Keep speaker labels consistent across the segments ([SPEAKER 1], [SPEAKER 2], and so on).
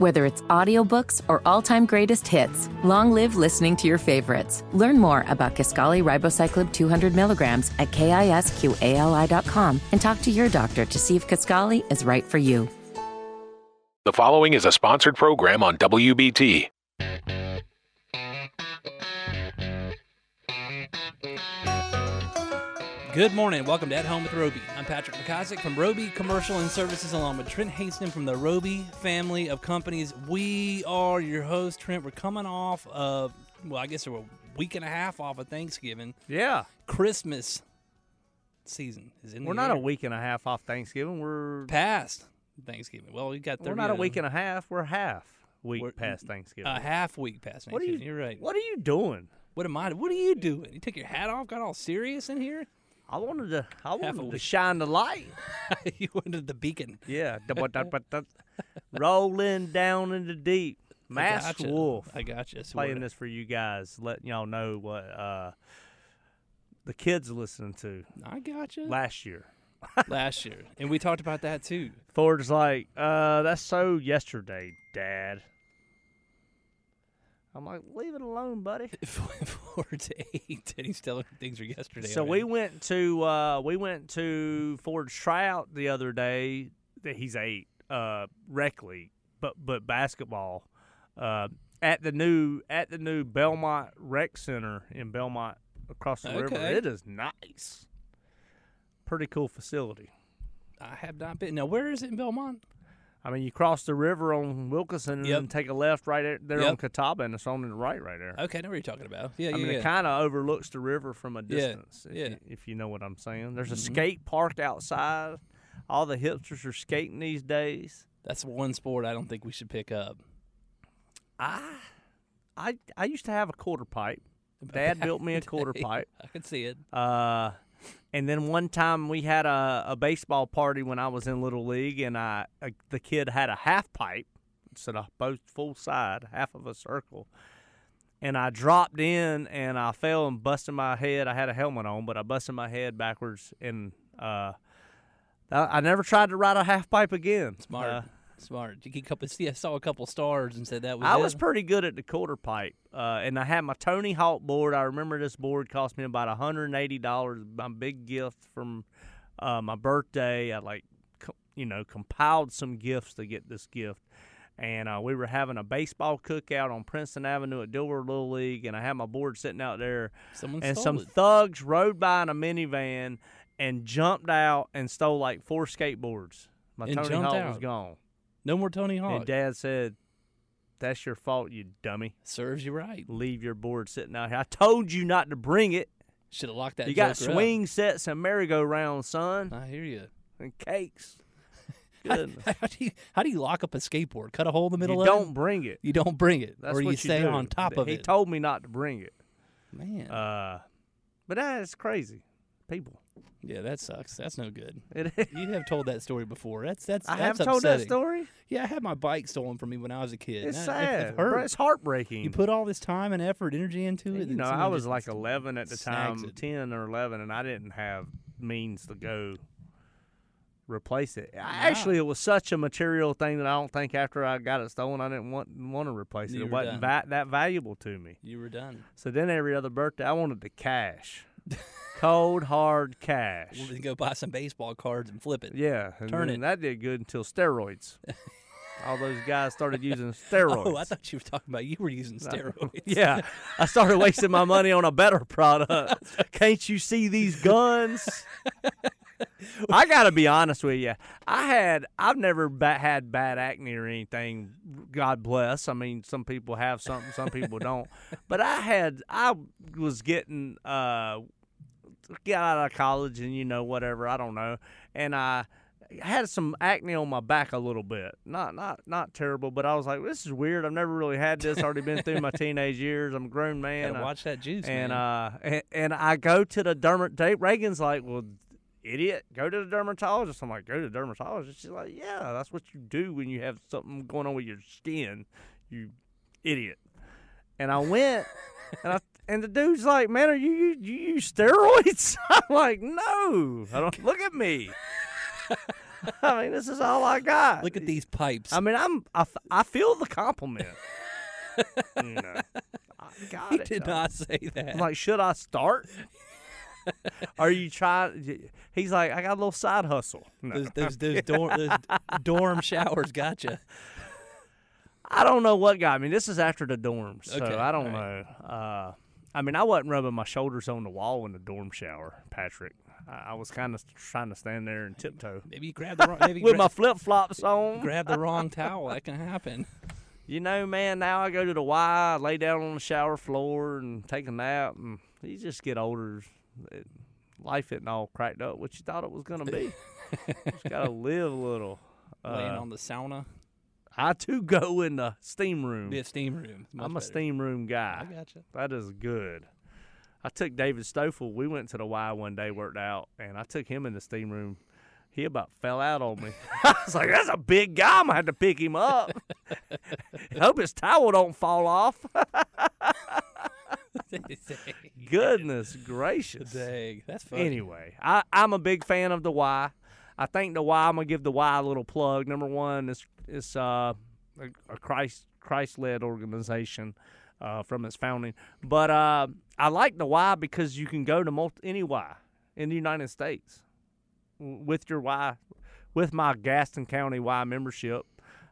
[SPEAKER 1] Whether it's audiobooks or all-time greatest hits, long live listening to your favorites. Learn more about Kisqali Ribociclib 200 milligrams at kisqali.com and talk to your doctor to see if Kisqali is right for you.
[SPEAKER 2] The following is a sponsored program on WBT.
[SPEAKER 3] Good morning. Welcome to At Home with Roby. I'm Patrick McIsaac from Roby Commercial and Services, along with Trent Haston from the Roby family of companies. We are your host, Trent. We're coming off of, well, I guess we're a week and a half off of Thanksgiving.
[SPEAKER 4] Yeah.
[SPEAKER 3] Christmas season is in
[SPEAKER 4] We're not a week and a half off Thanksgiving. We're
[SPEAKER 3] past Thanksgiving. Well, we got 30
[SPEAKER 4] we're not a week and a half. We're half week
[SPEAKER 3] We're-
[SPEAKER 4] past Thanksgiving.
[SPEAKER 3] a half week past
[SPEAKER 4] what are
[SPEAKER 3] Thanksgiving.
[SPEAKER 4] you?
[SPEAKER 3] are right.
[SPEAKER 4] What are you doing?
[SPEAKER 3] What am I? What are you doing? You took your hat off, got all serious in here.
[SPEAKER 4] I wanted to. I wanted to shine the light.
[SPEAKER 3] you wanted the beacon.
[SPEAKER 4] Yeah. da- ba- da- ba- da- Rolling down in the deep. Masked
[SPEAKER 3] gotcha.
[SPEAKER 4] Wolf.
[SPEAKER 3] I got you.
[SPEAKER 4] Playing this for you guys, letting y'all know what uh, the kids are listening to
[SPEAKER 3] I got you.
[SPEAKER 4] last year.
[SPEAKER 3] Last year, and we talked about that too.
[SPEAKER 4] Ford's like, uh, that's so yesterday, Dad. I'm like, leave it alone, buddy.
[SPEAKER 3] four to eight, and he's telling things were yesterday.
[SPEAKER 4] So we went to uh, we went to Ford's tryout the other day. That he's eight, uh, rec league, but but basketball uh, at the new at the new Belmont Rec Center in Belmont across the river. It is nice, pretty cool facility.
[SPEAKER 3] I have not been. Now, where is it in Belmont?
[SPEAKER 4] I mean, you cross the river on Wilkinson and
[SPEAKER 3] Yep.
[SPEAKER 4] then take a left right there, there on Catawba, and it's on the right right there.
[SPEAKER 3] Okay, I know what you're talking about. Yeah,
[SPEAKER 4] I
[SPEAKER 3] yeah,
[SPEAKER 4] mean,
[SPEAKER 3] yeah.
[SPEAKER 4] it kind of overlooks the river from a
[SPEAKER 3] Yeah,
[SPEAKER 4] distance, if,
[SPEAKER 3] yeah.
[SPEAKER 4] You, if you know what I'm saying. There's a
[SPEAKER 3] Mhm.
[SPEAKER 4] skate park outside. All the hipsters are skating these days.
[SPEAKER 3] That's one sport I don't think we should pick up.
[SPEAKER 4] I, I, I used to have a quarter pipe. Dad built me a quarter pipe.
[SPEAKER 3] I can see it.
[SPEAKER 4] Uh, and then one time we had a, a baseball party when I was in little league, and I a, the kid had a half pipe instead of both full side, half of a circle. And I dropped in and I fell and busted my head. I had a helmet on, but I busted my head backwards, and uh, I, I never tried to ride a half pipe again.
[SPEAKER 3] Smart,
[SPEAKER 4] Uh,
[SPEAKER 3] smart. You couple. See, I saw a couple stars and said that was.
[SPEAKER 4] I
[SPEAKER 3] it.
[SPEAKER 4] was pretty good at the quarter pipe, uh, and I had my Tony Hawk board. I remember this board cost me about hundred and eighty dollars. My big gift from uh, my birthday. I like, co- you know, compiled some gifts to get this gift, and uh, we were having a baseball cookout on Princeton Avenue at Dilworth Little League, and I had my board sitting out there,
[SPEAKER 3] Someone
[SPEAKER 4] and some
[SPEAKER 3] it.
[SPEAKER 4] thugs rode by in a minivan and jumped out and stole like four skateboards. My
[SPEAKER 3] And
[SPEAKER 4] Tony Hawk was gone,
[SPEAKER 3] no more Tony Hawk.
[SPEAKER 4] and Dad said. That's your fault, you dummy
[SPEAKER 3] Serves you right.
[SPEAKER 4] leave your board sitting out here. I told you not to bring it.
[SPEAKER 3] Should have locked that.
[SPEAKER 4] you got
[SPEAKER 3] joker up.
[SPEAKER 4] swing sets and merry-go-rounds, son,
[SPEAKER 3] I hear you.
[SPEAKER 4] and cakes.
[SPEAKER 3] How,
[SPEAKER 4] Goodness.
[SPEAKER 3] how do you how do you lock up a skateboard? Cut a hole in the middle
[SPEAKER 4] you
[SPEAKER 3] of it?
[SPEAKER 4] You don't bring it.
[SPEAKER 3] You don't bring it,
[SPEAKER 4] That's
[SPEAKER 3] or
[SPEAKER 4] what
[SPEAKER 3] you stay
[SPEAKER 4] do.
[SPEAKER 3] on top of
[SPEAKER 4] he
[SPEAKER 3] it.
[SPEAKER 4] He told me not to bring it.
[SPEAKER 3] Man,
[SPEAKER 4] Uh, but that's crazy. People.
[SPEAKER 3] Yeah, that sucks. That's no good. You have told that story before. That's that's.
[SPEAKER 4] I
[SPEAKER 3] that's
[SPEAKER 4] have told that story.
[SPEAKER 3] Yeah, I had my bike stolen from me when I was a kid.
[SPEAKER 4] It's
[SPEAKER 3] and I- it- it
[SPEAKER 4] sad. bro. It's heartbreaking.
[SPEAKER 3] You put all this time and effort, energy into it.
[SPEAKER 4] you know, I was like 11 at the time,
[SPEAKER 3] it.
[SPEAKER 4] 10 or 11, and I didn't have means to go replace it. I Actually, it was such a material thing that I don't think after I got it stolen, I didn't want want to replace it.
[SPEAKER 3] You
[SPEAKER 4] It wasn't va- that valuable to me.
[SPEAKER 3] You were done.
[SPEAKER 4] So then every other birthday, I wanted the cash, cold hard cash.
[SPEAKER 3] Gonna go buy some baseball cards and flip it.
[SPEAKER 4] Yeah, and
[SPEAKER 3] Turn it.
[SPEAKER 4] that did good until steroids. All those guys started using steroids.
[SPEAKER 3] Oh, I thought you were talking about you were using steroids.
[SPEAKER 4] Yeah, I started wasting my money on a better product. Can't you see these guns? I got to be honest with you. I had I've never ba- had bad acne or anything. God bless. I mean, some people have something, some people don't. But I had I was getting uh get out of college and you know whatever I don't know, and I had some acne on my back a little bit. Not not not terrible, but I was like, this is weird. I've never really had this. Already been through my teenage years. I'm a grown man. I-
[SPEAKER 3] watch that juice,
[SPEAKER 4] and
[SPEAKER 3] man.
[SPEAKER 4] uh and, and I go to the dermat. Dave Reagan's like, well, idiot, go to the dermatologist. I'm like, go to the dermatologist. She's like, yeah, that's what you do when you have something going on with your skin, you idiot. And I went, and I and the dude's like, man, are you you, you use steroids? I'm like, no, I don't. Look at me. I mean, this is all I got.
[SPEAKER 3] Look at these pipes.
[SPEAKER 4] I mean, I'm I, I feel the compliment. you know, I got
[SPEAKER 3] he
[SPEAKER 4] it.
[SPEAKER 3] did
[SPEAKER 4] though.
[SPEAKER 3] not say that.
[SPEAKER 4] I'm like, should I start? Are you trying? He's like, I got a little side hustle. No.
[SPEAKER 3] those those, those, dorm, those dorm showers gotcha.
[SPEAKER 4] I don't know what got me. This is after the dorms, so
[SPEAKER 3] Okay,
[SPEAKER 4] I don't
[SPEAKER 3] all
[SPEAKER 4] know. Uh, I mean, I wasn't rubbing my shoulders on the wall in the dorm shower, Patrick. I, I was kind of trying to stand there and tiptoe
[SPEAKER 3] Maybe you grab the wrong. Maybe
[SPEAKER 4] with
[SPEAKER 3] gra-
[SPEAKER 4] my flip flops on.
[SPEAKER 3] grab the wrong towel. That can happen.
[SPEAKER 4] You know, man, now I go to the Y, lay down on the shower floor and take a nap, and you just get older. It, life isn't all cracked up what you thought it was going to be. just got to live a little.
[SPEAKER 3] Laying
[SPEAKER 4] Uh,
[SPEAKER 3] on the sauna,
[SPEAKER 4] I too go in the steam room.
[SPEAKER 3] the steam room.
[SPEAKER 4] I'm a
[SPEAKER 3] better.
[SPEAKER 4] steam room guy.
[SPEAKER 3] I gotcha.
[SPEAKER 4] That is good. I took David Stoffel. We went to the Y one day, worked out, and I took him in the steam room. He about fell out on me. I was like, "That's a big guy. I'm gonna have to pick him up. Hope his towel don't fall off." Goodness gracious.
[SPEAKER 3] Dang, that's funny.
[SPEAKER 4] Anyway, I, I'm a big fan of the Y. I think the Y. I'm gonna give the Y a little plug. Number one is is uh, a, a Christ Christ led organization uh, from its founding. But uh, I like the Y because you can go to multi, any Y in the United States with your Y, with my Gaston County Y membership.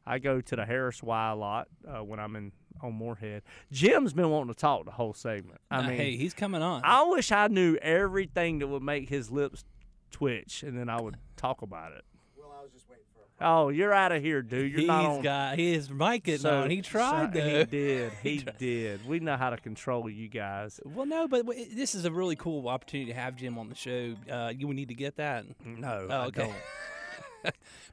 [SPEAKER 4] I go to the Harris Y a lot uh, when I'm in on Morehead. Jim's been wanting to talk the whole segment. I
[SPEAKER 3] Now,
[SPEAKER 4] mean,
[SPEAKER 3] hey, he's coming on.
[SPEAKER 4] I wish I knew everything that would make his lips twitch, and then I would talk about it. Well, I was just waiting for. Oh, you're out of here, dude. You're
[SPEAKER 3] He's
[SPEAKER 4] not on.
[SPEAKER 3] He's got his mic getting
[SPEAKER 4] So-
[SPEAKER 3] on. He tried
[SPEAKER 4] so-
[SPEAKER 3] though.
[SPEAKER 4] He did. He did. We know how to control you guys.
[SPEAKER 3] Well, no, but w- this is a really cool opportunity to have Jim on the show. Uh, you would need to get that.
[SPEAKER 4] No,
[SPEAKER 3] Oh,
[SPEAKER 4] I
[SPEAKER 3] okay.
[SPEAKER 4] don't.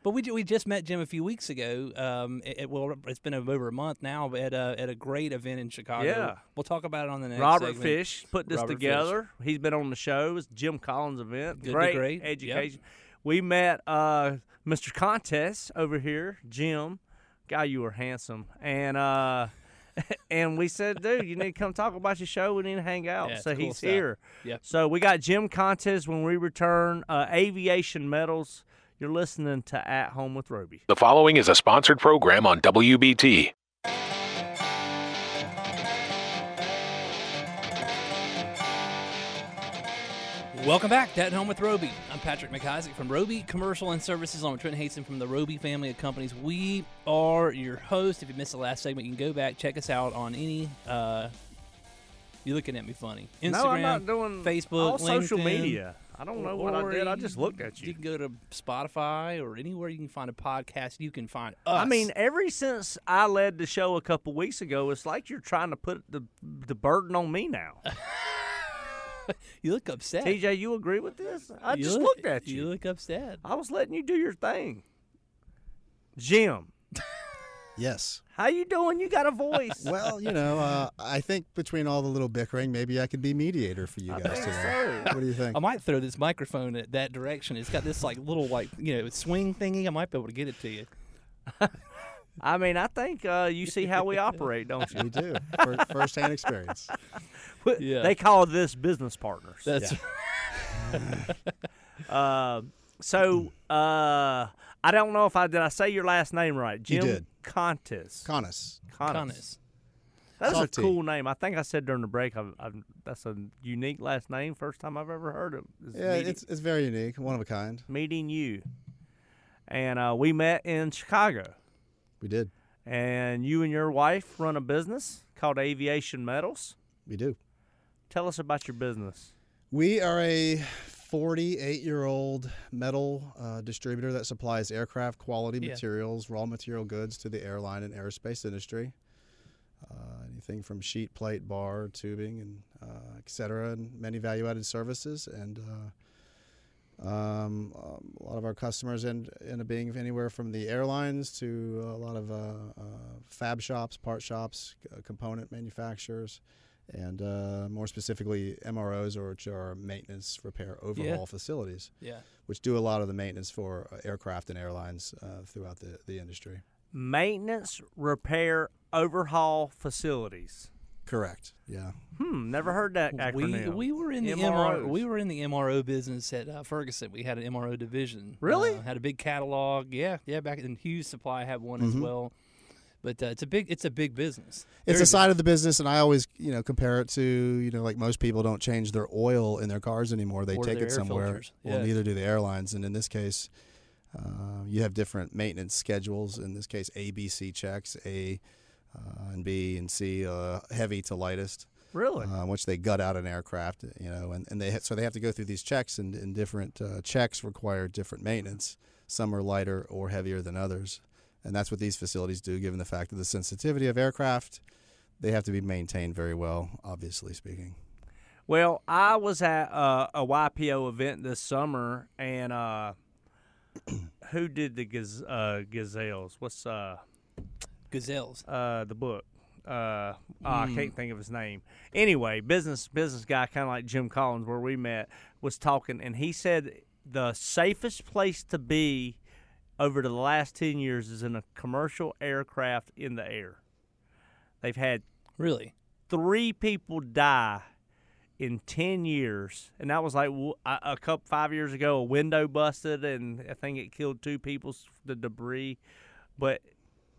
[SPEAKER 3] But we we just met Jim a few weeks ago. Um, it, it- well, it's been over a month now, at a at a great event in Chicago.
[SPEAKER 4] Yeah.
[SPEAKER 3] we'll talk about it on the next.
[SPEAKER 4] Robert
[SPEAKER 3] segment.
[SPEAKER 4] Fish put this
[SPEAKER 3] Robert Fish.
[SPEAKER 4] together. He's been on the show. It's Jim Collins' event.
[SPEAKER 3] Good
[SPEAKER 4] great,
[SPEAKER 3] great. Yep.
[SPEAKER 4] education. We met uh, Mr. Contest over here, Jim. Guy, you were handsome, and uh, and we said, dude, you need to come talk about your show. We need to hang out.
[SPEAKER 3] Yeah,
[SPEAKER 4] so
[SPEAKER 3] cool
[SPEAKER 4] he's
[SPEAKER 3] stuff.
[SPEAKER 4] here.
[SPEAKER 3] Yep.
[SPEAKER 4] So we got Jim Contest when we return. Uh, Aviation Metals. You're listening to At Home with Roby.
[SPEAKER 2] The following is a sponsored program on WBT.
[SPEAKER 3] Welcome back to At Home with Roby. I'm Patrick McIsaac from Roby Commercial and Services I'm Trent Haston from the Roby family of companies. We are your host. If you missed the last segment, you can go back, check us out on any. Uh, you're looking at me funny. Instagram,
[SPEAKER 4] no, I'm not doing
[SPEAKER 3] Facebook,
[SPEAKER 4] all social media. I don't know what I did. I just looked at you.
[SPEAKER 3] You can go to Spotify or anywhere you can find a podcast. You can find us.
[SPEAKER 4] I mean, ever since I led the show a couple weeks ago, it's like you're trying to put the the burden on me now.
[SPEAKER 3] you look upset.
[SPEAKER 4] TJ, you agree with this? I
[SPEAKER 3] You
[SPEAKER 4] just
[SPEAKER 3] look-
[SPEAKER 4] looked at you.
[SPEAKER 3] You look upset.
[SPEAKER 4] I was letting you do your thing. Jim,
[SPEAKER 5] Yes.
[SPEAKER 4] how you doing? You got a voice.
[SPEAKER 5] Well, you know, uh, I think between all the little bickering, maybe I could be mediator for you
[SPEAKER 4] I
[SPEAKER 5] guys today.
[SPEAKER 4] so.
[SPEAKER 5] What do you think?
[SPEAKER 3] I might throw this microphone at that direction. It's got this like little like you know swing thingy. I might be able to get it to you.
[SPEAKER 4] I mean, I think uh, you see how we operate, don't you?
[SPEAKER 5] we do. Fir- First-hand experience.
[SPEAKER 3] Yeah.
[SPEAKER 4] They call this business partners.
[SPEAKER 3] That's
[SPEAKER 4] Uh, so uh, I don't know if I did. I say your last name right, Jim
[SPEAKER 5] did.
[SPEAKER 4] Contis.
[SPEAKER 5] Conus.
[SPEAKER 4] Contis.
[SPEAKER 3] Conus.
[SPEAKER 4] That's a cool name. I think I said during the break. I've, I've, that's a unique last name. First time I've ever heard it. is
[SPEAKER 5] Yeah,
[SPEAKER 4] meeting,
[SPEAKER 5] it's it's very unique, one of a kind.
[SPEAKER 4] meeting you. And uh, we met in Chicago.
[SPEAKER 5] We did.
[SPEAKER 4] And you and your wife run a business called Aviation Metals.
[SPEAKER 5] We do.
[SPEAKER 4] Tell us about your business.
[SPEAKER 5] We are a 48-year-old metal uh, distributor that supplies aircraft quality
[SPEAKER 3] Yeah.
[SPEAKER 5] materials, raw material goods to the airline and aerospace industry. Uh, anything from sheet plate, bar, tubing, and uh, et cetera, and many value-added services. And uh, um, um, a lot of our customers end, end up being anywhere from the airlines to a lot of uh, uh, fab shops, part shops, uh, component manufacturers, and uh, more specifically MROs, or which are maintenance, repair, overhaul facilities,
[SPEAKER 3] Yeah.
[SPEAKER 5] which do a lot of the maintenance for uh, aircraft and airlines uh, throughout the, the industry.
[SPEAKER 4] Maintenance, repair, overhaul facilities.
[SPEAKER 5] Correct. Yeah.
[SPEAKER 4] Hmm, never heard that
[SPEAKER 3] We
[SPEAKER 4] acronym.
[SPEAKER 3] we were in the MRO. We were in the MRO business at uh, Ferguson. We had an MRO division.
[SPEAKER 4] Really?
[SPEAKER 3] Uh, had a big catalog. Yeah, yeah. Back in Hughes Supply had one
[SPEAKER 5] Mm-hmm.
[SPEAKER 3] as well. But uh, it's a big it's a big business.
[SPEAKER 5] It's
[SPEAKER 3] Very
[SPEAKER 5] a side of the business, and I always, you know, compare it to, you know, like most people don't change their oil in their cars anymore. They
[SPEAKER 3] Or
[SPEAKER 5] take it somewhere.
[SPEAKER 3] filters.
[SPEAKER 5] Well,
[SPEAKER 3] Yeah.
[SPEAKER 5] neither do the airlines. And in this case, uh, you have different maintenance schedules. In this case, A, B, C checks, A uh, and B and C, uh, heavy to lightest.
[SPEAKER 4] really.
[SPEAKER 5] uh, which they gut out an aircraft, you know, and, and they ha- so they have to go through these checks, and, and different uh, checks require different maintenance. Some are lighter or heavier than others, and that's what these facilities do. Given the fact of the sensitivity of aircraft, they have to be maintained very well, obviously speaking.
[SPEAKER 4] Well, I was at uh, a YPO event this summer, and uh, who did the gaz- uh, gazelles? What's uh,
[SPEAKER 3] Gazelles.
[SPEAKER 4] uh, the book? Uh, oh, I can't think of his name. Anyway, business business guy, kind of like Jim Collins, where we met, was talking, and he said the safest place to be over the last ten years is in a commercial aircraft in the air. They've had
[SPEAKER 3] Really?
[SPEAKER 4] three people die in 10 years and that was like w- a, a couple five years ago a window busted and i think it killed two people s- the debris but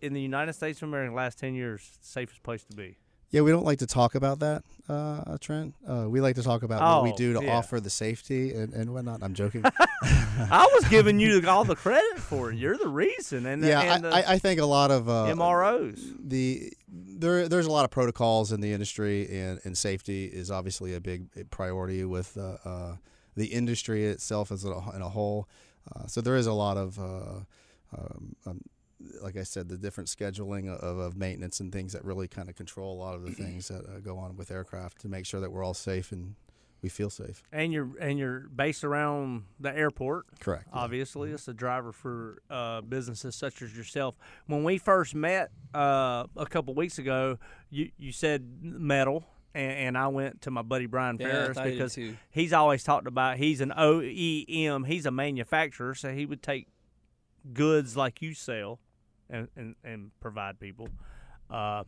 [SPEAKER 4] in the united states of america the last 10 years safest place to be
[SPEAKER 5] Yeah, we don't like to talk about that, uh, Trent. Uh, we like to talk about what we
[SPEAKER 4] Oh,
[SPEAKER 5] do to
[SPEAKER 4] yeah.
[SPEAKER 5] offer the safety and, and whatnot. I'm joking.
[SPEAKER 4] i was giving you all the credit for it you're the reason and,
[SPEAKER 5] yeah,
[SPEAKER 4] and
[SPEAKER 5] I, I, I think a lot of uh,
[SPEAKER 4] mros
[SPEAKER 5] the there there's a lot of protocols in the industry and, and safety is obviously a big priority with uh, uh, the industry itself as a, in a whole. Uh, so there is a lot of uh, um, um, like I said, the different scheduling of, of maintenance and things that really kind of control a lot of the things that uh, go on with aircraft to make sure that we're all safe and we feel safe.
[SPEAKER 4] and you're and you're based around the airport
[SPEAKER 5] Correct. yeah.
[SPEAKER 4] obviously it's a driver for uh, businesses such as yourself when we first met uh, a couple weeks ago you, you said metal and, and i went to my buddy brian
[SPEAKER 3] Yeah,
[SPEAKER 4] ferris
[SPEAKER 3] thought you did
[SPEAKER 4] because he's always talked about he's an oem he's a manufacturer so he would take goods like you sell and, and, and provide people uh,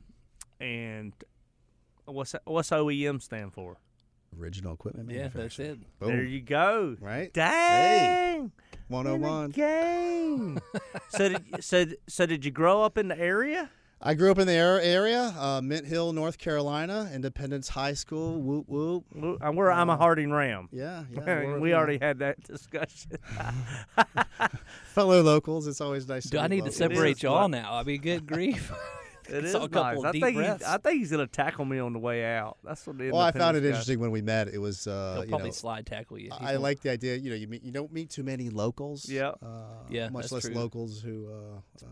[SPEAKER 4] and what's what's oem stand for
[SPEAKER 5] Original equipment
[SPEAKER 3] Yeah, that's it.
[SPEAKER 5] Boom.
[SPEAKER 4] there you go
[SPEAKER 5] Right?
[SPEAKER 4] dang In the
[SPEAKER 5] 101.
[SPEAKER 4] game. so, did, so, so did you grow up in the area?
[SPEAKER 5] I grew up in the area, uh, Mint Hill, North Carolina, Independence High School. Whoop whoop.
[SPEAKER 4] Well, I'm, we're, I'm a Harding Ram.
[SPEAKER 5] Yeah, yeah. we're-
[SPEAKER 4] already had that discussion.
[SPEAKER 5] fellow locals. It's always nice.
[SPEAKER 3] To Do
[SPEAKER 5] to
[SPEAKER 3] I
[SPEAKER 5] meet
[SPEAKER 3] need to separate y'all
[SPEAKER 4] fun.
[SPEAKER 3] now? I mean, good grief.
[SPEAKER 4] It is
[SPEAKER 3] Saw a couple
[SPEAKER 4] nice. I
[SPEAKER 3] deep
[SPEAKER 4] think, he,
[SPEAKER 3] breaths.
[SPEAKER 4] I think he's gonna tackle me on the way out. That's what the
[SPEAKER 5] Well, I found it
[SPEAKER 4] guy-
[SPEAKER 5] interesting when we met. It was, uh,
[SPEAKER 3] He'll
[SPEAKER 5] you
[SPEAKER 3] probably
[SPEAKER 5] know,
[SPEAKER 3] slide tackle you. He's
[SPEAKER 5] I like the idea. You know, you meet, you don't meet too many locals.
[SPEAKER 4] Yeah.
[SPEAKER 5] Uh,
[SPEAKER 3] Yeah,
[SPEAKER 5] Much
[SPEAKER 3] that's
[SPEAKER 5] less
[SPEAKER 3] true.
[SPEAKER 5] locals who uh, uh,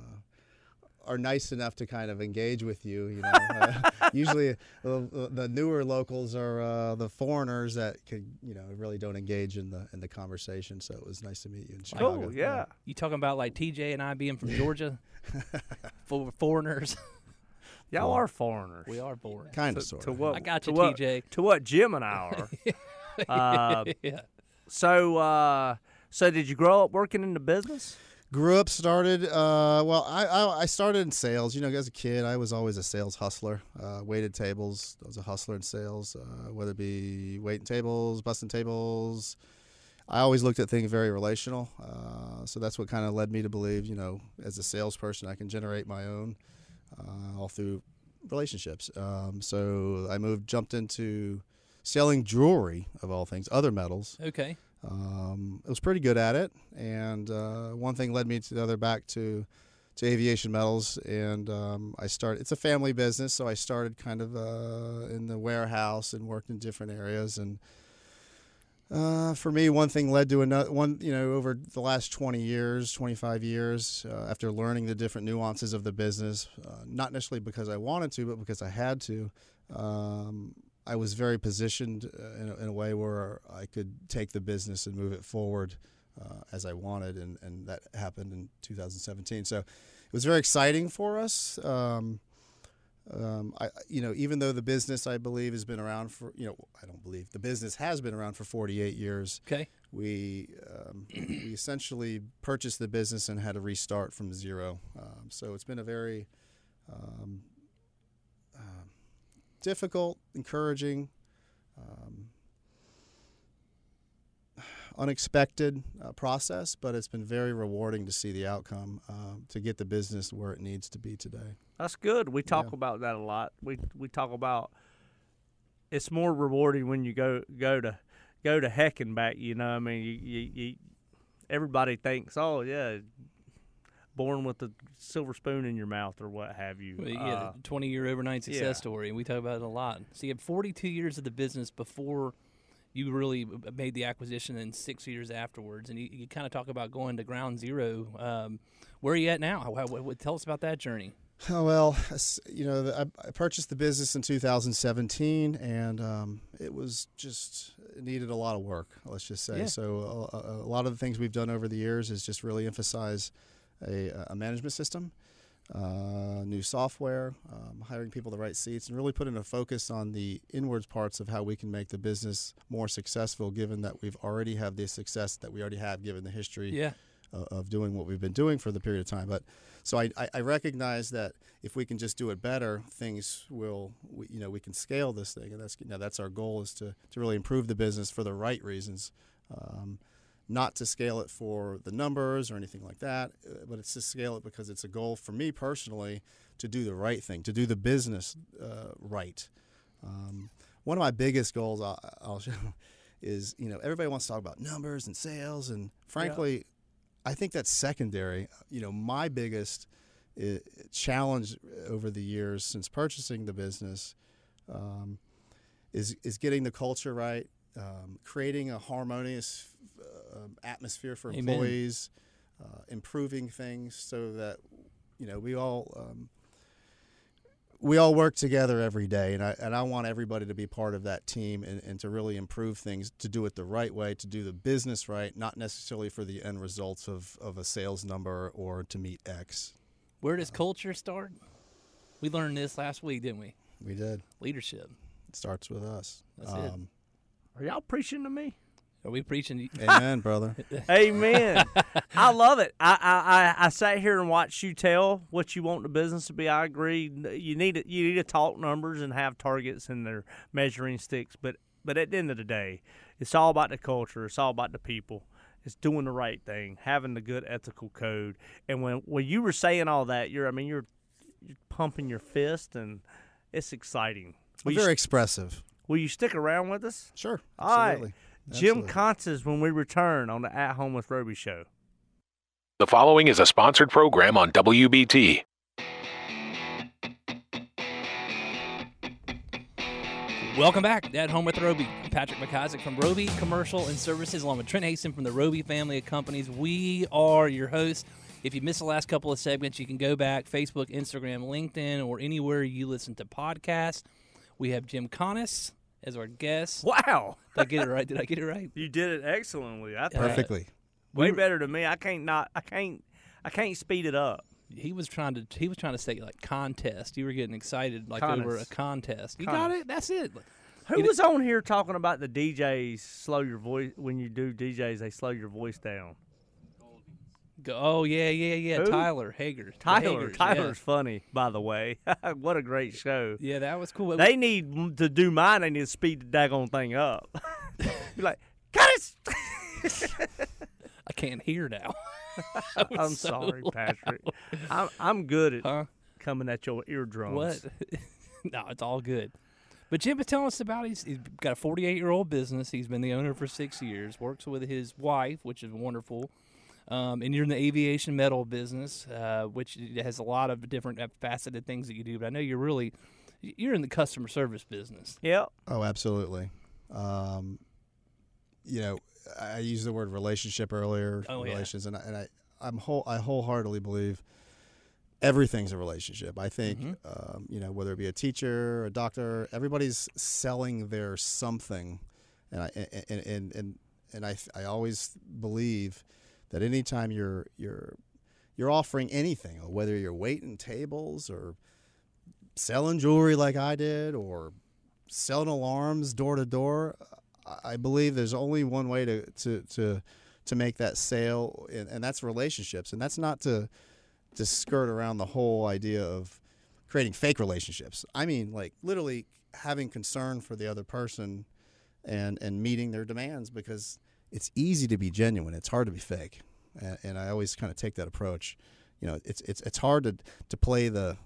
[SPEAKER 5] are nice enough to kind of engage with you. You know, uh, usually uh, the newer locals are uh, the foreigners that could, you know, really don't engage in the in the conversation. So it was nice to meet you in Chicago.
[SPEAKER 4] Cool. Yeah.
[SPEAKER 3] You talking about like TJ and I being from Georgia? For foreigners,
[SPEAKER 4] Y'all are foreigners.
[SPEAKER 3] we are foreigners.
[SPEAKER 5] Kind of, sort
[SPEAKER 4] to
[SPEAKER 5] of.
[SPEAKER 4] what?
[SPEAKER 3] I got
[SPEAKER 4] to
[SPEAKER 3] you,
[SPEAKER 4] what,
[SPEAKER 3] TJ.
[SPEAKER 4] To what Jim and I are. uh,
[SPEAKER 3] yeah.
[SPEAKER 4] so, uh, so did you grow up working in the business?
[SPEAKER 5] Grew up, started. Uh, well, I, I I started in sales. You know, as a kid, I was always a sales hustler. Uh, waited tables. I was a hustler in sales, uh, whether it be waiting tables, busting tables. I always looked at things very relational. Uh, so that's what kind of led me to believe, you know, as a salesperson, I can generate my own uh, all through relationships. Um, so I moved, jumped into selling jewelry of all things, other metals.
[SPEAKER 3] Okay.
[SPEAKER 5] Um, I was pretty good at it, and uh, one thing led me to the other, back to to aviation metals, and um, I started. It's a family business, so I started kind of uh, in the warehouse and worked in different areas. And uh, for me, one thing led to another. One, you know, over the last twenty years, twenty five years, uh, after learning the different nuances of the business, uh, not necessarily because I wanted to, but because I had to. Um, I was very positioned uh, in, a, in a way where I could take the business and move it forward uh, as I wanted, and, and that happened in 2017. So it was very exciting for us. Um, um, I, you know, even though the business I believe has been around for, you know, I don't believe the business has been around for 48 years.
[SPEAKER 3] Okay.
[SPEAKER 5] We um, we essentially purchased the business and had to restart from zero. Um, so it's been a very um, um, difficult, encouraging, um, unexpected uh, process, but it's been very rewarding to see the outcome um, to get the business where it needs to be today.
[SPEAKER 4] That's good. We talk
[SPEAKER 5] Yeah.
[SPEAKER 4] about that a lot. We we talk about it's more rewarding when you go go to go to heck and back. You know, I mean, you, you, you everybody thinks, oh yeah, born with a silver spoon in your mouth or what have you.
[SPEAKER 3] Well, yeah,
[SPEAKER 4] Uh,
[SPEAKER 3] 20 year overnight success
[SPEAKER 4] yeah.
[SPEAKER 3] story, and we talk about it a lot. So you had 42 years of the business before you really made the acquisition, and six years afterwards. And you, you kind of talk about going to ground zero. Um, where are you at now? How, how, what, tell us about that journey.
[SPEAKER 5] Oh, well, you know, I, I purchased the business in 2017, and um, it was just it needed a lot of work. Let's just say.
[SPEAKER 3] Yeah.
[SPEAKER 5] So a, a, a lot of the things we've done over the years is just really emphasize a, a management system, uh, new software, um, hiring people the right seats, and really putting a focus on the inwards parts of how we can make the business more successful. Given that we've already have the success that we already have, given the history
[SPEAKER 3] Yeah.
[SPEAKER 5] uh, of doing what we've been doing for the period of time. But so I, I, I recognize that if we can just do it better, things will we, you know we can scale this thing, and that's you know, that's our goal is to to really improve the business for the right reasons. Um, not to scale it for the numbers or anything like that, uh, but it's to scale it because it's a goal for me personally to do the right thing, to do the business uh, right. Um, one of my biggest goals I'll, I'll show is you know everybody wants to talk about numbers and sales, and frankly, I think that's secondary. You know, my biggest uh, challenge over the years since purchasing the business um, is is getting the culture right, um, creating a harmonious uh, um, atmosphere for
[SPEAKER 3] Amen.
[SPEAKER 5] employees, uh, improving things so that you know we all. Um, we all work together every day, and I and I want everybody to be part of that team and, and to really improve things, to do it the right way, to do the business right, not necessarily for the end results of, of a sales number or to meet X.
[SPEAKER 3] Where does culture start? We learned this last week, didn't we?
[SPEAKER 5] We did.
[SPEAKER 3] Leadership.
[SPEAKER 5] It starts with us.
[SPEAKER 3] That's it.
[SPEAKER 4] are y'all preaching to me?
[SPEAKER 3] Are we preaching?
[SPEAKER 5] Amen, brother.
[SPEAKER 4] Amen. I love it. I, I, I, I sat here and watched you tell what you want the business to be. I agree. You need to, you need to talk numbers and have targets and their measuring sticks. But but at the end of the day, it's all about the culture. It's all about the people. It's doing the right thing, having the good ethical code. And when when you were saying all that, you're I mean you're, you're pumping your fist and it's exciting. Will
[SPEAKER 5] We're very expressive.
[SPEAKER 4] will you stick around with us?
[SPEAKER 5] Sure.
[SPEAKER 4] All right.
[SPEAKER 5] Absolutely.
[SPEAKER 4] Jim
[SPEAKER 5] Absolutely.
[SPEAKER 4] Contes when we return on the At Home with Roby show.
[SPEAKER 2] The following is a sponsored program on WBT.
[SPEAKER 3] Welcome back at Home with Roby. I'm Patrick McIsaac from Roby Commercial and Services, along with Trent Haston from the Roby family of companies. We are your hosts. If you missed the last couple of segments, you can go back Facebook, Instagram, LinkedIn, or anywhere you listen to podcasts. We have Jim Contes as our guest.
[SPEAKER 4] Wow.
[SPEAKER 3] Did I get it right? Did I get it right?
[SPEAKER 4] You did it excellently. I think
[SPEAKER 5] Perfectly.
[SPEAKER 4] way better than me. I can't not. I can't. I can't speed it up.
[SPEAKER 3] He was trying to. He was trying to say like contest. You were getting excited like over a contest. You
[SPEAKER 4] Contes.
[SPEAKER 3] got it. That's it.
[SPEAKER 4] Who was on here talking about the DJs slow your voice when you do DJs? They slow your voice down.
[SPEAKER 3] Go, oh yeah, yeah, yeah.
[SPEAKER 4] Who?
[SPEAKER 3] Tyler Hager.
[SPEAKER 4] Tyler.
[SPEAKER 3] Hagers, yeah.
[SPEAKER 4] Tyler's funny, by the way. what a great show.
[SPEAKER 3] Yeah, that was cool.
[SPEAKER 4] They need to do mine. They need to speed the daggone thing up. Be like, cut it.
[SPEAKER 3] I can't hear now.
[SPEAKER 4] I'm
[SPEAKER 3] so
[SPEAKER 4] sorry,
[SPEAKER 3] loud.
[SPEAKER 4] Patrick. I'm I'm good at
[SPEAKER 3] Huh?
[SPEAKER 4] coming at your eardrums.
[SPEAKER 3] What? no, it's all good. But Jim was telling us about he's, he's got a 48 year old business. He's been the owner for six years. Works with his wife, which is wonderful. Um, and you're in the aviation metal business, uh, which has a lot of different uh, faceted things that you do. But I know you're really you're in the customer service business.
[SPEAKER 4] Yep.
[SPEAKER 5] Oh, absolutely. Um, you know, I I used the word relationship earlier.
[SPEAKER 3] Oh, yeah.
[SPEAKER 5] relations, and I, and I, I'm whole, I wholeheartedly believe everything's a relationship. I think,
[SPEAKER 3] Mhm.
[SPEAKER 5] um, you know, whether it be a teacher, a doctor, everybody's selling their something, and I and and and, and I I always believe that anytime you're you're you're offering anything, whether you're waiting tables or selling jewelry like I did, or selling alarms door to door. I- believe there's only one way to to to, to make that sale, and, and that's relationships, and that's not to to skirt around the whole idea of creating fake relationships. I mean, like literally having concern for the other person and and meeting their demands because it's easy to be genuine. It's hard to be fake, and, and I always kind of take that approach. You know, it's it's it's hard to to play the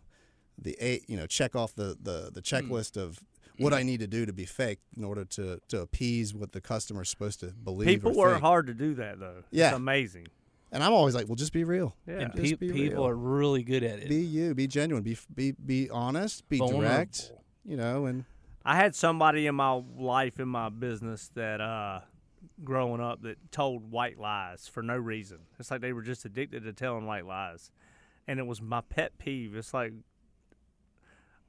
[SPEAKER 5] the eight, you know, check off the the the checklist of what I need to do to be fake in order to to appease what the customer's supposed to believe.
[SPEAKER 4] People
[SPEAKER 5] or
[SPEAKER 4] work hard to do that though.
[SPEAKER 5] Yeah.
[SPEAKER 4] It's amazing.
[SPEAKER 5] and I'm always like, well, just be real.
[SPEAKER 4] Yeah.
[SPEAKER 3] and
[SPEAKER 5] Just
[SPEAKER 3] pe-
[SPEAKER 5] be
[SPEAKER 3] people
[SPEAKER 5] real.
[SPEAKER 3] are really good at it.
[SPEAKER 5] Be you. Be genuine. Be be be honest. Be
[SPEAKER 3] Vulnerable.
[SPEAKER 5] direct. You know, and
[SPEAKER 4] I had somebody in my life in my business that uh growing up that told white lies for no reason. It's like they were just addicted to telling white lies. And it was my pet peeve. It's like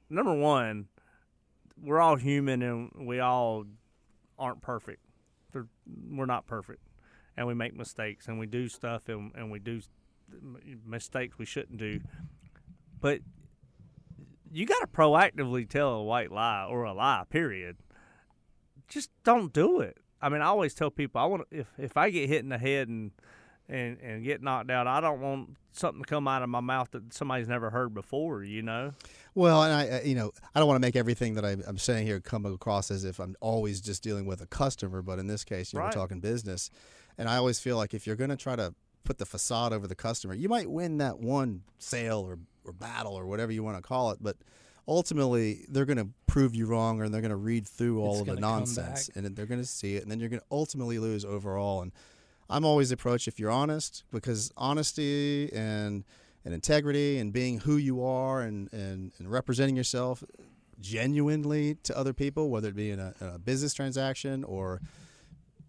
[SPEAKER 4] number one, we're all human and we all aren't perfect. We're not perfect. And we make mistakes and we do stuff and, and we do mistakes we shouldn't do. But you got to proactively tell a white lie or a lie, period. Just don't do it. I mean, I always tell people I want if if I get hit in the head and and and get knocked out, I don't want something to come out of my mouth that somebody's never heard before. You know?
[SPEAKER 5] Well, and I, uh, you know, I don't want to make everything that I'm saying here come across as if I'm always just dealing with a customer, but in this case, you know,
[SPEAKER 4] Right.
[SPEAKER 5] we're talking business, and I always feel like if you're going to try to put the facade over the customer, you might win that one sale or, or battle or whatever you want to call it, but ultimately they're going to prove you wrong or they're going to read through all
[SPEAKER 3] It's
[SPEAKER 5] of the nonsense and they're going to see it and then you're going to ultimately lose overall and i'm always approach if you're honest because honesty and and integrity and being who you are and and, and representing yourself genuinely to other people whether it be in a, in a business transaction or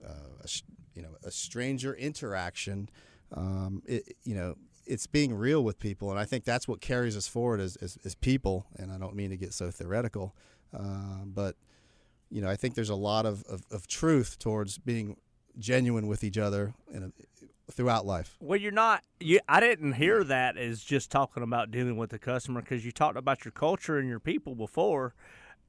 [SPEAKER 5] uh, a, you know a stranger interaction um, it, you know it's being real with people and i think that's what carries us forward as, as, as people and i don't mean to get so theoretical uh, but you know i think there's a lot of, of, of truth towards being genuine with each other in a, throughout life
[SPEAKER 4] Well, you're not. You, I didn't hear that as just talking about dealing with the customer because you talked about your culture and your people before.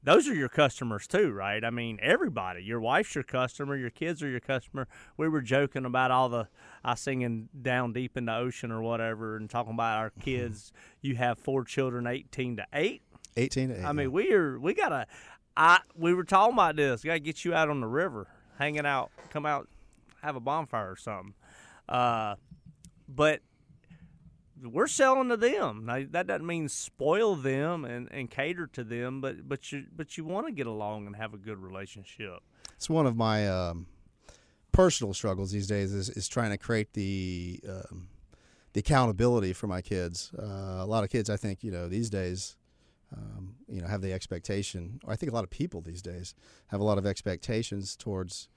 [SPEAKER 4] Those are your customers too, right? I mean, everybody. Your wife's your customer. Your kids are your customer. We were joking about all the I singing down deep in the ocean or whatever, and talking about our kids. you have four children, eighteen to eight.
[SPEAKER 5] 18 to 8
[SPEAKER 4] I mean, we are we gotta. I we were talking about this. We gotta get you out on the river, hanging out, come out, have a bonfire or something. Uh, but we're selling to them. Now, that doesn't mean spoil them and, and cater to them, but but you but you want to get along and have a good relationship.
[SPEAKER 5] it's one of my um, personal struggles these days is, is trying to create the um, the accountability for my kids. Uh, a lot of kids, I think, you know, these days, um, you know, have the expectation. I think a lot of people these days have a lot of expectations towards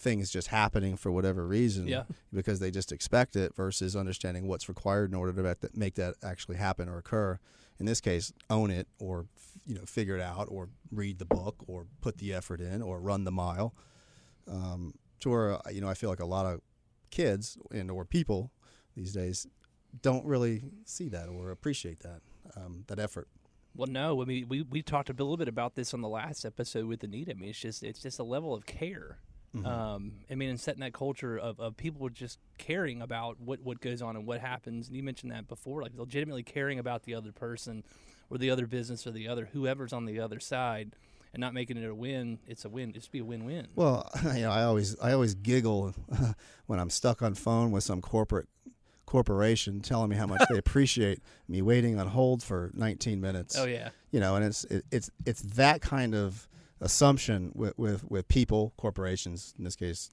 [SPEAKER 5] things just happening for whatever reason
[SPEAKER 3] Yeah.
[SPEAKER 5] because they just expect it versus understanding what's required in order to make that, actually happen or occur. In this case, own it or you know figure it out or read the book or put the effort in or run the mile. Um, to where uh, you know I feel like a lot of kids and or people these days don't really see that or appreciate that um, that effort.
[SPEAKER 3] Well, no, I mean we, we talked a little bit about this on the last episode with Anita. I mean, it's just it's just a level of care. Um, I mean, and setting that culture of, of people just caring about what, what goes on and what happens. And you mentioned that before, like legitimately caring about the other person or the other business or the other whoever's on the other side, and not making it a win. It's a win. It's be a win win.
[SPEAKER 5] Well, you know, I always I always giggle when I'm stuck on phone with some corporate corporation telling me how much they appreciate me waiting on hold for 19 minutes.
[SPEAKER 3] Oh yeah,
[SPEAKER 5] You know, and it's it, it's it's that kind of assumption with, with with people, corporations, in this case,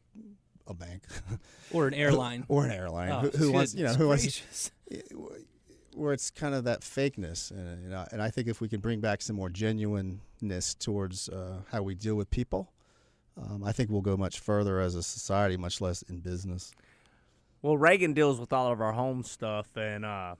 [SPEAKER 5] a bank
[SPEAKER 3] or an airline.
[SPEAKER 5] or an airline
[SPEAKER 3] Oh,
[SPEAKER 5] who, who wants you know
[SPEAKER 3] goodness
[SPEAKER 5] who wants where it's kind of that fakeness, and you know, and I think if we can bring back some more genuineness towards uh, how we deal with people, um, I think we'll go much further as a society, much less in business.
[SPEAKER 4] Well, Reagan deals with all of our home stuff, and uh,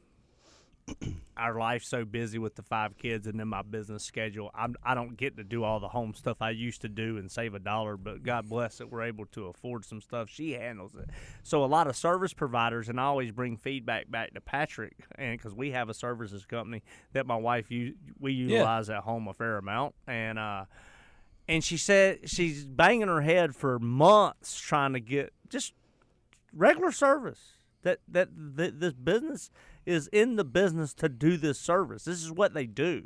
[SPEAKER 4] our life's so busy with the five kids and then my business schedule. I'm, I don't get to do all the home stuff I used to do and save a dollar, but God bless that we're able to afford some stuff. She handles it. So a lot of service providers, and I always bring feedback back to Patrick, and because we have a services company that my wife u- we utilize at home a fair amount, and uh, and she said she's banging her head for months trying to get just regular service. That that th- this business is in the business to do this service. This is what they do,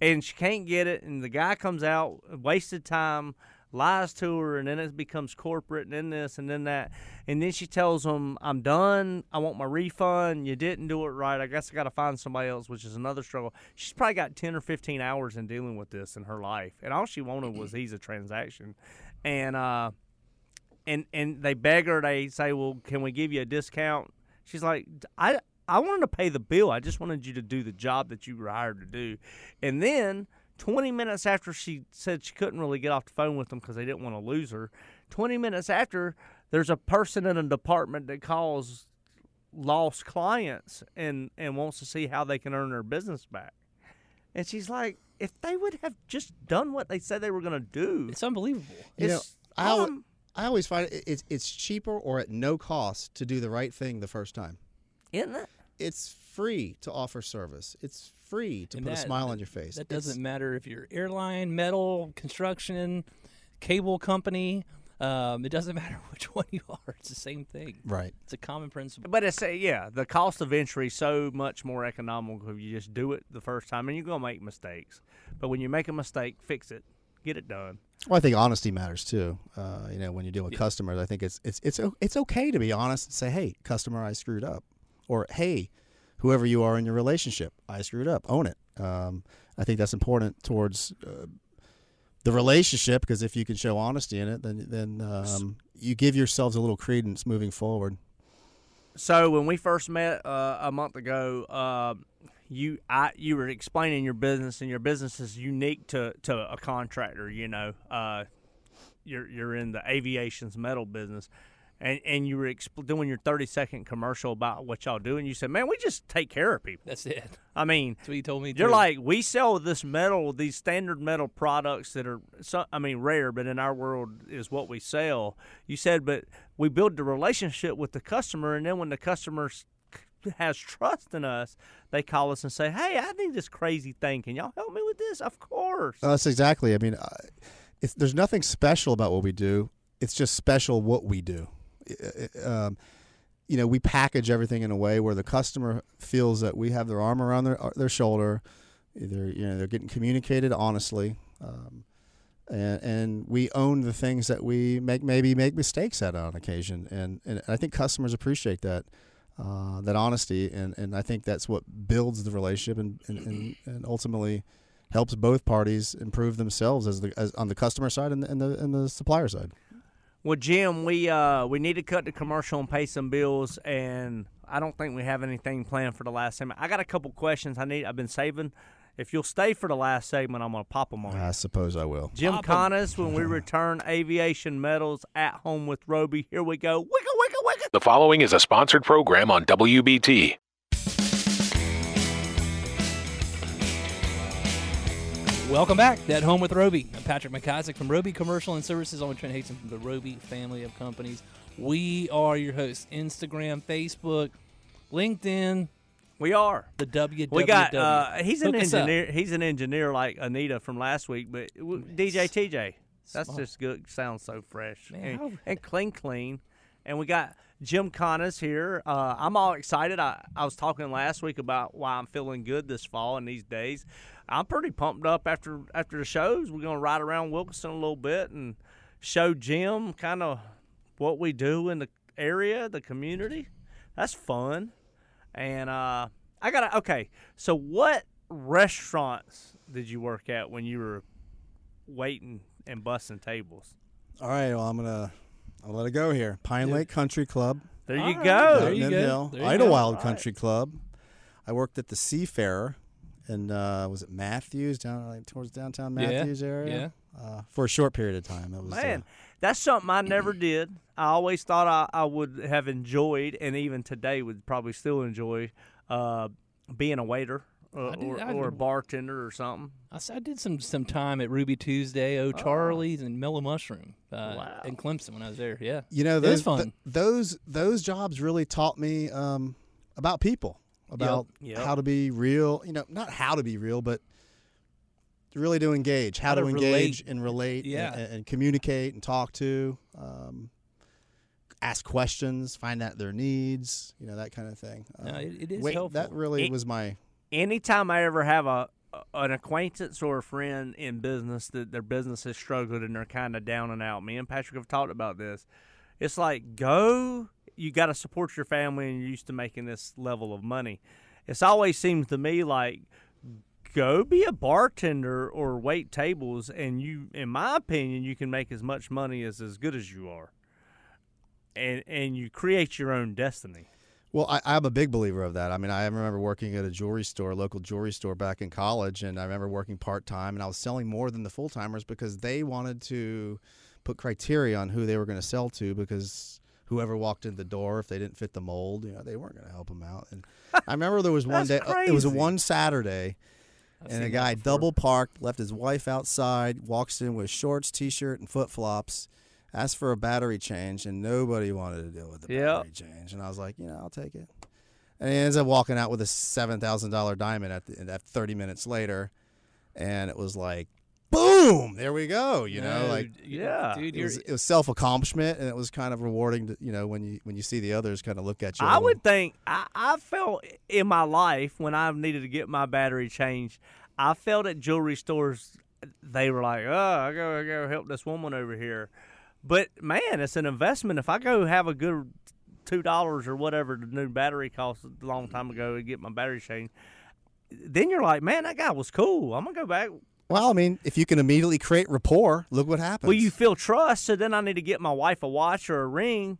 [SPEAKER 4] and she can't get it, and the guy comes out, wasted time, lies to her, and then it becomes corporate, and then this, and then that, and then she tells him, "I'm done. I want my refund. You didn't do it right. I guess I got to find somebody else," which is another struggle. She's probably got ten or fifteen hours in dealing with this in her life, and all she wanted was ease a transaction, and uh, and and they beg her. They say, "Well, can we give you a discount?" She's like, "I." I wanted to pay the bill. I just wanted you to do the job that you were hired to do. And then 20 minutes after she said she couldn't really get off the phone with them because they didn't want to lose her, 20 minutes after, there's a person in a department that calls lost clients and, and wants to see how they can earn their business back. And she's like, if they would have just done what they said they were going to do,
[SPEAKER 3] It's unbelievable.
[SPEAKER 5] You know, I, al-
[SPEAKER 4] um,
[SPEAKER 5] I always find it, it's it's cheaper or at no cost to do the right thing the first time.
[SPEAKER 4] isn't it?
[SPEAKER 5] It's free to offer service. It's free to
[SPEAKER 3] And
[SPEAKER 5] put a smile on your face.
[SPEAKER 3] That doesn't matter if you're airline, metal, construction, cable company. Um, it doesn't matter which one you are. It's the same thing.
[SPEAKER 5] right.
[SPEAKER 3] It's a common principle.
[SPEAKER 4] But it's uh, yeah, the cost of entry is so much more economical if you just do it the first time, and you're gonna make mistakes. But when you make a mistake, fix it, get it done.
[SPEAKER 5] Well, I think honesty matters too. Uh, you know, when you deal with customers, I think it's it's it's it's okay to be honest and say, "Hey, customer, I screwed up," or "Hey, whoever you are in your relationship, I screwed up. Own it." Um, I think that's important towards uh, the relationship because if you can show honesty in it, then then um, you give yourselves a little credence moving forward.
[SPEAKER 4] So when we first met uh, a month ago, uh, you I you were explaining your business, and your business is unique to, to a contractor. You know, uh, you're you're in the aviation's metal business, and and you were expl- doing your thirty second commercial about what y'all do, and you said, "Man, we just take care of people."
[SPEAKER 3] That's it.
[SPEAKER 4] I mean,
[SPEAKER 3] That's what you told me.
[SPEAKER 4] You're
[SPEAKER 3] too.
[SPEAKER 4] like we sell this metal, these standard metal products that are, so, I mean, rare, but in our world is what we sell. You said, but we build the relationship with the customer, and then when the customer has trust in us, they call us and say, "Hey, I need this crazy thing. Can y'all help me with this?" Of course.
[SPEAKER 5] Uh, that's exactly. I mean, uh, it's, there's nothing special about what we do. It's just special what we do. I- Um, you know, we package everything in a way where the customer feels that we have their arm around their uh, their shoulder. They're you know they're getting communicated honestly, um, and and we own the things that we make maybe make mistakes at on occasion, and and I think customers appreciate that. Uh, that honesty, and, and I think that's what builds the relationship, and, and, and, and ultimately helps both parties improve themselves as the as on the customer side and the and the, and the supplier side.
[SPEAKER 4] Well, Jim, we uh we need to cut the commercial and pay some bills, and I don't think we have anything planned for the last segment. I got a couple questions I need. I've been saving. If you'll stay for the last segment, I'm gonna pop them on.
[SPEAKER 5] I suppose I will.
[SPEAKER 4] Jim
[SPEAKER 3] Pop 'em.
[SPEAKER 4] Connors, when we return Aviation Metals at home with Roby. Here we go. Wicka, wicka, wicka.
[SPEAKER 2] The following is a sponsored program on WBT.
[SPEAKER 3] Welcome back to At Home with Roby. I'm Patrick McIsaac from Roby Commercial and Services. I'm with Trent Hastings from the Roby family of companies. We are your hosts. Instagram, Facebook, LinkedIn,
[SPEAKER 4] We are.
[SPEAKER 3] the WWW.
[SPEAKER 4] We got. Uh, he's an
[SPEAKER 3] Hook
[SPEAKER 4] engineer. He's an engineer like Anita from last week, but w- DJ TJ. That's
[SPEAKER 3] Smart.
[SPEAKER 4] just good. Sounds so fresh
[SPEAKER 3] Man,
[SPEAKER 4] and, and clean, clean. And we got Jim Connors here. Uh, I'm all excited. I, I was talking last week about why I'm feeling good this fall and these days. I'm pretty pumped up after after the shows. We're gonna ride around Wilkinson a little bit and show Jim kind of what we do in the area, the community. That's fun. And uh, I got to, okay, so what restaurants did you work at when you were waiting and bussing tables?
[SPEAKER 5] All right, well I'm gonna I'll let it go here. Pine Lake Country Club,
[SPEAKER 4] There you
[SPEAKER 3] right,
[SPEAKER 4] go.
[SPEAKER 3] there you go. There you.
[SPEAKER 5] Idlewild
[SPEAKER 4] All
[SPEAKER 5] Country Club. I worked at the Seafarer, and uh, was it Matthews down like towards downtown
[SPEAKER 3] Yeah,
[SPEAKER 5] Matthews area?
[SPEAKER 3] yeah.
[SPEAKER 5] Uh, for a short period of time. It was
[SPEAKER 4] Man,
[SPEAKER 5] uh,
[SPEAKER 4] that's something I never did. I always thought I, I would have enjoyed, and even today would probably still enjoy uh, being a waiter uh,
[SPEAKER 3] I did-
[SPEAKER 4] or,
[SPEAKER 3] I
[SPEAKER 4] or a bartender or something.
[SPEAKER 3] I did some some time at Ruby Tuesday, Oh Charlie's, and Mellow Mushroom uh,
[SPEAKER 4] Wow.
[SPEAKER 3] in Clemson when I was there. Yeah.
[SPEAKER 5] you know
[SPEAKER 3] It
[SPEAKER 5] those
[SPEAKER 3] fun.
[SPEAKER 5] th- those those jobs really taught me um, about people about
[SPEAKER 4] Yep.
[SPEAKER 5] how to be real you know not how to be real but really to engage how,
[SPEAKER 3] How
[SPEAKER 5] to,
[SPEAKER 3] to
[SPEAKER 5] engage
[SPEAKER 3] relate.
[SPEAKER 5] and relate
[SPEAKER 3] Yeah.
[SPEAKER 5] and, and communicate and talk to um, ask questions find out their needs you know that kind of thing
[SPEAKER 3] No,
[SPEAKER 5] Um,
[SPEAKER 3] it- it is
[SPEAKER 5] wait,
[SPEAKER 3] helpful.
[SPEAKER 5] that really
[SPEAKER 4] It-
[SPEAKER 5] was my
[SPEAKER 4] Anytime I ever have a, an acquaintance or a friend in business that their business is struggling and they're kind of down and out. Me and Patrick have talked about this. It's like go. You got to support your family, and you're used to making this level of money. It's always seems to me like go be a bartender or wait tables, and you, in my opinion, you can make as much money as as good as you are, and and you create your own destiny.
[SPEAKER 5] Well, I, I'm a big believer of that. I mean, I remember working at a jewelry store, local jewelry store back in college, and I remember working part time, and I was selling more than the full timers because they wanted to put criteria on who they were going to sell to because whoever walked in the door, if they didn't fit the mold, you know, they weren't going to help them out. And I remember there was one day,
[SPEAKER 4] That's
[SPEAKER 5] it was one Saturday,
[SPEAKER 3] I've
[SPEAKER 5] and a guy double parked, left his wife outside, walks in with shorts, t-shirt, and flip flops. Asked for a battery change, and nobody wanted to deal with the
[SPEAKER 4] Yep.
[SPEAKER 5] battery change. And I was like, you know, I'll take it. And he ends up walking out with a seven thousand dollar diamond at, the, at thirty minutes later, and it was like, boom, there we go. You know,
[SPEAKER 3] No,
[SPEAKER 5] like
[SPEAKER 4] yeah.
[SPEAKER 3] dude,
[SPEAKER 5] it
[SPEAKER 3] you're
[SPEAKER 5] was, it was self accomplishment, and it was kind of rewarding. To, you know, when you when you see the others kind of look at you.
[SPEAKER 4] I
[SPEAKER 5] little-
[SPEAKER 4] would think I, I felt in my life when I needed to get my battery changed, I felt at jewelry stores they were like, "Oh, I go I go help this woman over here," but man, it's an investment. If I go have a good two dollars or whatever the new battery cost a long time ago to get my battery changed, then you're like, "Man, that guy was cool. I'm gonna go back."
[SPEAKER 5] Well, I mean, if you can immediately create rapport, look what happens.
[SPEAKER 4] Well, you feel trust, so then I need to get my wife a watch or a ring.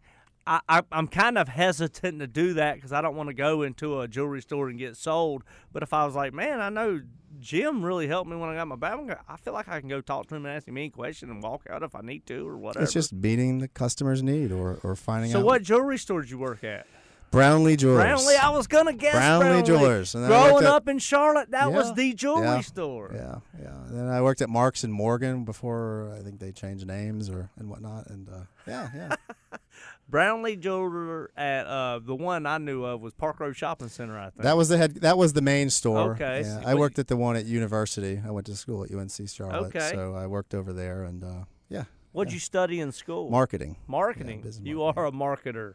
[SPEAKER 4] I, I, I'm kind of hesitant to do that because I don't want to go into a jewelry store and get sold. But if I was like, man, I know Jim really helped me when I got my go- I feel like I can go talk to him and ask him any question and walk out if I need to or whatever.
[SPEAKER 5] It's just meeting the customer's need or, or finding
[SPEAKER 4] so
[SPEAKER 5] out.
[SPEAKER 4] So, what jewelry store did you work at?
[SPEAKER 5] Brownlee Jewelers.
[SPEAKER 4] Brownlee. I was gonna guess
[SPEAKER 5] Brownlee
[SPEAKER 4] Brownlee.
[SPEAKER 5] Jewelers, and
[SPEAKER 4] Growing
[SPEAKER 5] at-
[SPEAKER 4] up in Charlotte, that was the jewelry
[SPEAKER 5] yeah,
[SPEAKER 4] store.
[SPEAKER 5] Yeah, yeah. And then I worked at Marks and Morgan before I think they changed names or and whatnot. And uh, yeah, yeah.
[SPEAKER 4] Brownlee Jeweler at uh, the one I knew of was Park Road Shopping Center. I think
[SPEAKER 5] that was the head. That was the main store.
[SPEAKER 4] Okay,
[SPEAKER 5] Yeah. I worked at the one at university. I went to school at UNC Charlotte.
[SPEAKER 4] Okay.
[SPEAKER 5] So I worked over there, and uh, yeah,
[SPEAKER 4] What'd you study in school?
[SPEAKER 5] marketing.
[SPEAKER 4] Marketing.
[SPEAKER 5] Yeah, business
[SPEAKER 4] you
[SPEAKER 5] marketing.
[SPEAKER 4] are a marketer.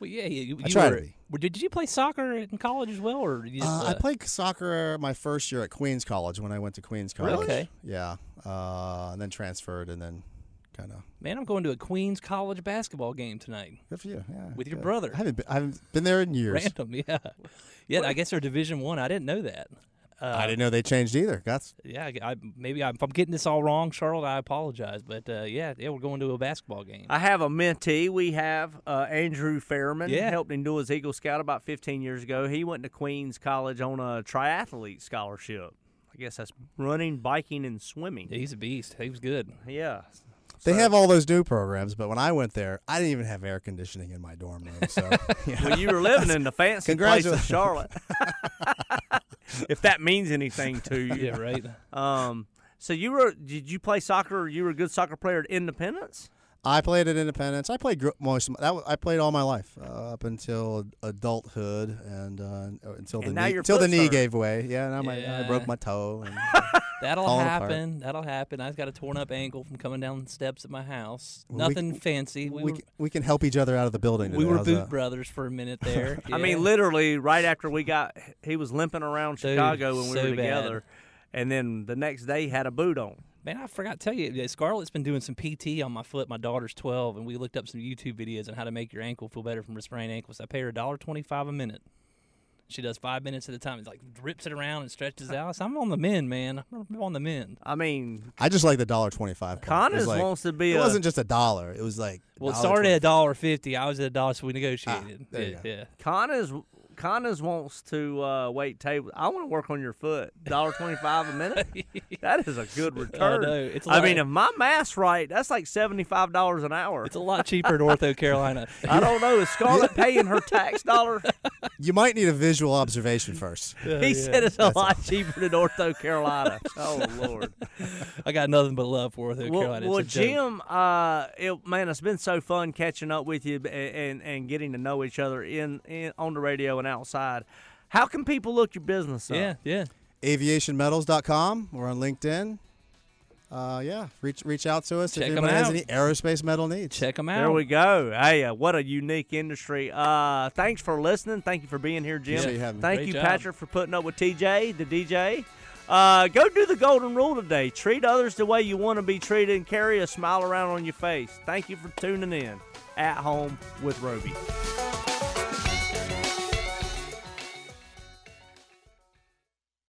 [SPEAKER 3] Well, yeah, you, you
[SPEAKER 5] I try to be.
[SPEAKER 3] were- Did you play soccer in college as well, or you just,
[SPEAKER 5] Uh, I
[SPEAKER 3] uh,
[SPEAKER 5] played soccer my first year at Queens College when I went to Queens College.
[SPEAKER 3] Really? Okay.
[SPEAKER 5] Yeah, uh, and then transferred, and then kind of
[SPEAKER 3] Man, I'm going to a Queens College basketball game tonight.
[SPEAKER 5] good for you. Yeah,
[SPEAKER 3] With your
[SPEAKER 5] good.
[SPEAKER 3] brother.
[SPEAKER 5] I haven't been, I haven't been there in years.
[SPEAKER 3] Random, yeah, yeah. I guess they're Division One. I. didn't know that. Uh,
[SPEAKER 5] I didn't know they changed either. That's
[SPEAKER 3] Yeah, I, I- maybe I, if I'm getting this all wrong, Charlotte, I apologize. But uh, yeah, yeah, we're going to a basketball game.
[SPEAKER 4] I have a mentee. We have uh, Andrew Fairman.
[SPEAKER 3] Yeah.
[SPEAKER 4] Helped him do his Eagle Scout about 15 years ago. He went to Queens College on a triathlete scholarship. I guess that's running, biking, and swimming.
[SPEAKER 3] Yeah, he's a beast. He was good.
[SPEAKER 4] Yeah.
[SPEAKER 5] They
[SPEAKER 4] So-
[SPEAKER 5] have all those new programs, but when I went there, I didn't even have air conditioning in my dorm room. So yeah.
[SPEAKER 4] Well, you were living in the fancy place of
[SPEAKER 5] Congratulations.
[SPEAKER 4] Charlotte. if that means anything to you.
[SPEAKER 3] Yeah, right.
[SPEAKER 4] Um. So you were? Did you play soccer? You were a good soccer player at Independence.
[SPEAKER 5] I played at Independence. I played gr- most. Of my, that was, I played all my life uh, up until adulthood and uh, until the
[SPEAKER 4] And now
[SPEAKER 5] knee, until the knee
[SPEAKER 4] hurt.
[SPEAKER 5] gave way. Yeah, now my, I broke my toe. And
[SPEAKER 3] That'll
[SPEAKER 5] Falling apart.
[SPEAKER 3] happen. That'll happen. I've got a torn up ankle from coming down the steps at my house.
[SPEAKER 5] Well,
[SPEAKER 3] Nothing
[SPEAKER 5] c-
[SPEAKER 3] fancy. We,
[SPEAKER 5] we,
[SPEAKER 3] were
[SPEAKER 5] can, we can help each other out of the building.
[SPEAKER 3] we were
[SPEAKER 5] How's
[SPEAKER 3] boot
[SPEAKER 5] that?
[SPEAKER 3] brothers for a minute there.
[SPEAKER 4] I mean, literally right after we got, he was limping around
[SPEAKER 3] Dude,
[SPEAKER 4] Chicago when we
[SPEAKER 3] so
[SPEAKER 4] were
[SPEAKER 3] bad.
[SPEAKER 4] together, and then the next day he had a boot on.
[SPEAKER 3] Man, I forgot to tell you, yeah, Scarlett's been doing some PT on my foot. My daughter's 12, and we looked up some YouTube videos on how to make your ankle feel better from a sprained ankle. So I pay her $1.25 a minute. She does five minutes at a time. It's like rips it around and stretches out. So I'm on the mend, man. I'm on the mend.
[SPEAKER 4] I mean,
[SPEAKER 5] I just like the dollar twenty five.
[SPEAKER 4] Connors wants to be
[SPEAKER 5] It
[SPEAKER 4] a.
[SPEAKER 5] wasn't just a dollar. It was like
[SPEAKER 3] Well, it
[SPEAKER 5] $1.25.
[SPEAKER 3] started at a dollar fifty. I was at a dollar, so we negotiated.
[SPEAKER 5] Ah, there you
[SPEAKER 3] yeah,
[SPEAKER 5] go.
[SPEAKER 3] yeah.
[SPEAKER 4] Connors, Connors wants to uh, wait table. I want to work on your foot. Dollar twenty five a minute. that is a good return.
[SPEAKER 3] know. It's
[SPEAKER 4] I mean, if my math's right, that's like seventy five dollars an hour.
[SPEAKER 3] It's a lot cheaper in Ortho Carolina.
[SPEAKER 4] I don't know. Is Scarlett paying her tax dollar?
[SPEAKER 5] You might need a visual observation first.
[SPEAKER 4] he said it's a lot cheaper than Ortho Carolina. Oh Lord.
[SPEAKER 3] I got nothing but love for Ortho
[SPEAKER 4] Well,
[SPEAKER 3] Carolina.
[SPEAKER 4] Well. Jim, uh, it, man, it's been so fun catching up with you and, and, and getting to know each other in, in on the radio and outside. How can people look your business up?
[SPEAKER 3] Yeah, yeah.
[SPEAKER 5] Aviationmetals.com. We're on LinkedIn. Uh, yeah, reach reach out to us
[SPEAKER 3] Check
[SPEAKER 5] if
[SPEAKER 3] 'em
[SPEAKER 5] anybody has any aerospace metal needs.
[SPEAKER 3] Check them out.
[SPEAKER 4] There we go. Hey, uh, what a unique industry. Uh, thanks for listening. Thank you for being here, Jim.
[SPEAKER 5] Appreciate you having.
[SPEAKER 4] Thank
[SPEAKER 3] Great
[SPEAKER 4] you,
[SPEAKER 3] job.
[SPEAKER 4] Patrick, for putting up with TJ, the DJ. Uh, go do the golden rule today. Treat others the way you want to be treated and carry a smile around on your face. Thank you for tuning in at home with Roby.